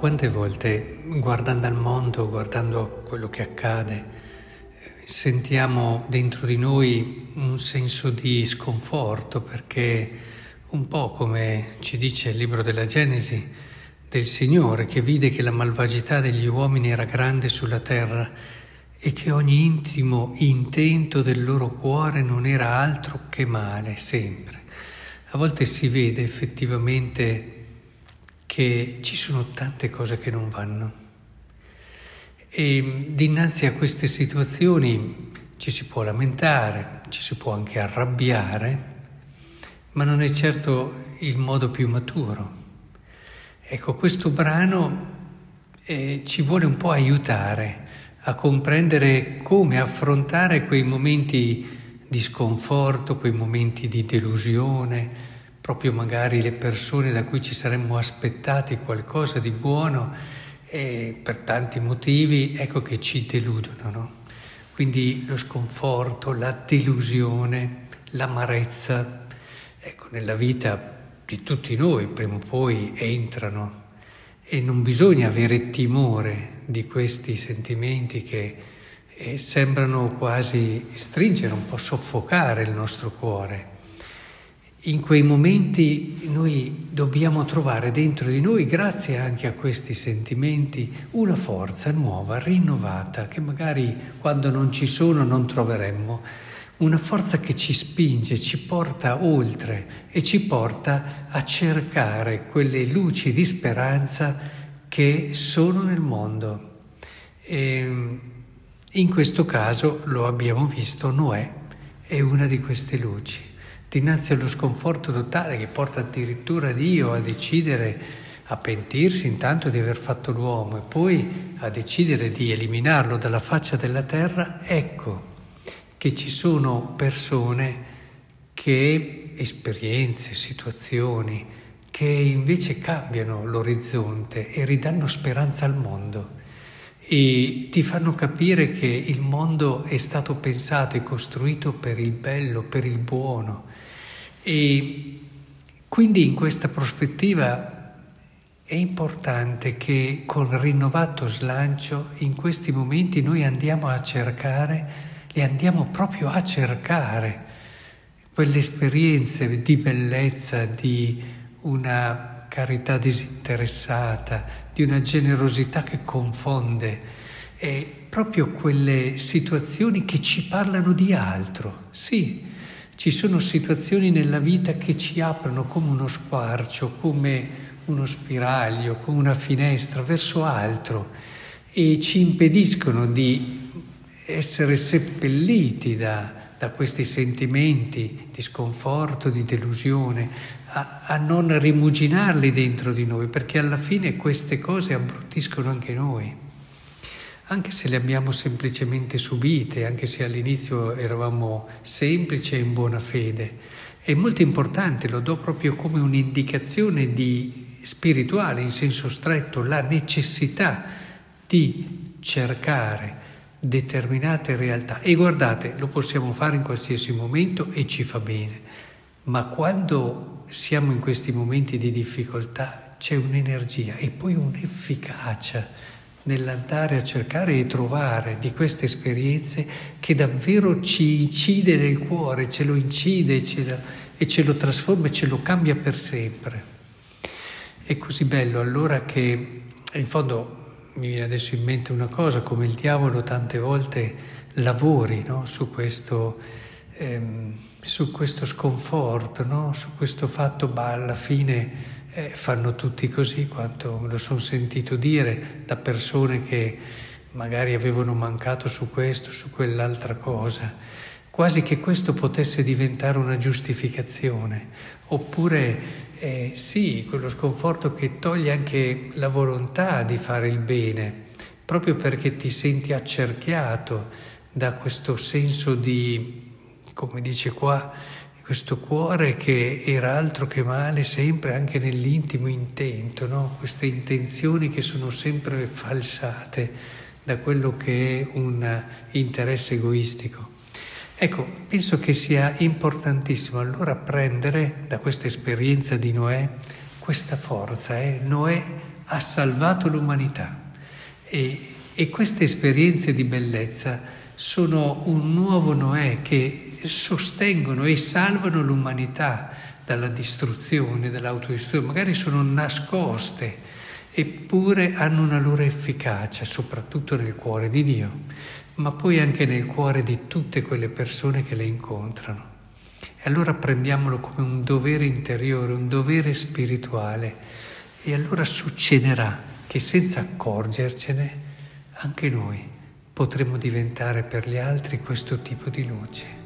quante volte guardando al mondo, guardando quello che accade, sentiamo dentro di noi un senso di sconforto perché un po' come ci dice il libro della Genesi del Signore che vide che la malvagità degli uomini era grande sulla terra e che ogni intimo intento del loro cuore non era altro che male sempre. A volte si vede effettivamente che ci sono tante cose che non vanno. E dinanzi a queste situazioni ci si può lamentare, ci si può anche arrabbiare, ma non è certo il modo più maturo. Ecco, questo brano eh, ci vuole un po' aiutare a comprendere come affrontare quei momenti di sconforto, quei momenti di delusione, proprio magari le persone da cui ci saremmo aspettati qualcosa di buono e per tanti motivi ecco che ci deludono. No? Quindi lo sconforto, la delusione, l'amarezza, ecco, nella vita di tutti noi prima o poi entrano e non bisogna avere timore di questi sentimenti che eh, sembrano quasi stringere, un po' soffocare il nostro cuore. In quei momenti noi dobbiamo trovare dentro di noi, grazie anche a questi sentimenti, una forza nuova, rinnovata, che magari quando non ci sono non troveremmo. Una forza che ci spinge, ci porta oltre e ci porta a cercare quelle luci di speranza che sono nel mondo. E in questo caso, lo abbiamo visto, Noè è una di queste luci dinanzi allo sconforto totale che porta addirittura Dio a decidere, a pentirsi intanto di aver fatto l'uomo e poi a decidere di eliminarlo dalla faccia della terra, ecco che ci sono persone che esperienze, situazioni, che invece cambiano l'orizzonte e ridanno speranza al mondo e ti fanno capire che il mondo è stato pensato e costruito per il bello, per il buono. E quindi in questa prospettiva è importante che con rinnovato slancio in questi momenti noi andiamo a cercare, e andiamo proprio a cercare quelle esperienze di bellezza, di una carità disinteressata, di una generosità che confonde, e proprio quelle situazioni che ci parlano di altro. Sì, ci sono situazioni nella vita che ci aprono come uno squarcio, come uno spiraglio, come una finestra verso altro e ci impediscono di essere seppelliti da, da questi sentimenti di sconforto, di delusione, a, a, non rimuginarli dentro di noi, perché alla fine queste cose abbruttiscono anche noi, anche se le abbiamo semplicemente subite, anche se all'inizio eravamo semplici e in buona fede. È molto importante, lo do proprio come un'indicazione di spirituale in senso stretto, la necessità di cercare determinate realtà. E guardate, lo possiamo fare in qualsiasi momento e ci fa bene, ma quando siamo in questi momenti di difficoltà c'è un'energia e poi un'efficacia nell'andare a cercare e trovare di queste esperienze che davvero ci incide nel cuore, ce lo incide ce lo, e ce lo trasforma e ce lo cambia per sempre. È così bello allora che in fondo mi viene adesso in mente una cosa, come il diavolo tante volte lavori no? su, questo, ehm, su, questo, sconforto, no? su questo fatto, ma alla fine eh, fanno tutti così, quanto me lo sono sentito dire da persone che magari avevano mancato su questo, su quell'altra cosa, quasi che questo potesse diventare una giustificazione, oppure eh, sì, quello sconforto che toglie anche la volontà di fare il bene, proprio perché ti senti accerchiato da questo senso di, come dice qua, questo cuore che era altro che male sempre anche nell'intimo intento, no? queste intenzioni che sono sempre falsate da quello che è un interesse egoistico. Ecco, penso che sia importantissimo allora prendere da questa esperienza di Noè questa forza. Eh? Noè ha salvato l'umanità. E, e queste esperienze di bellezza sono un nuovo Noè che sostengono e salvano l'umanità dalla distruzione, dall'autodistruzione, magari sono nascoste, eppure hanno una loro efficacia, soprattutto nel cuore di Dio, ma poi anche nel cuore di tutte quelle persone che le incontrano. E allora prendiamolo come un dovere interiore, un dovere spirituale, e allora succederà che senza accorgercene anche noi potremo diventare per gli altri questo tipo di luce.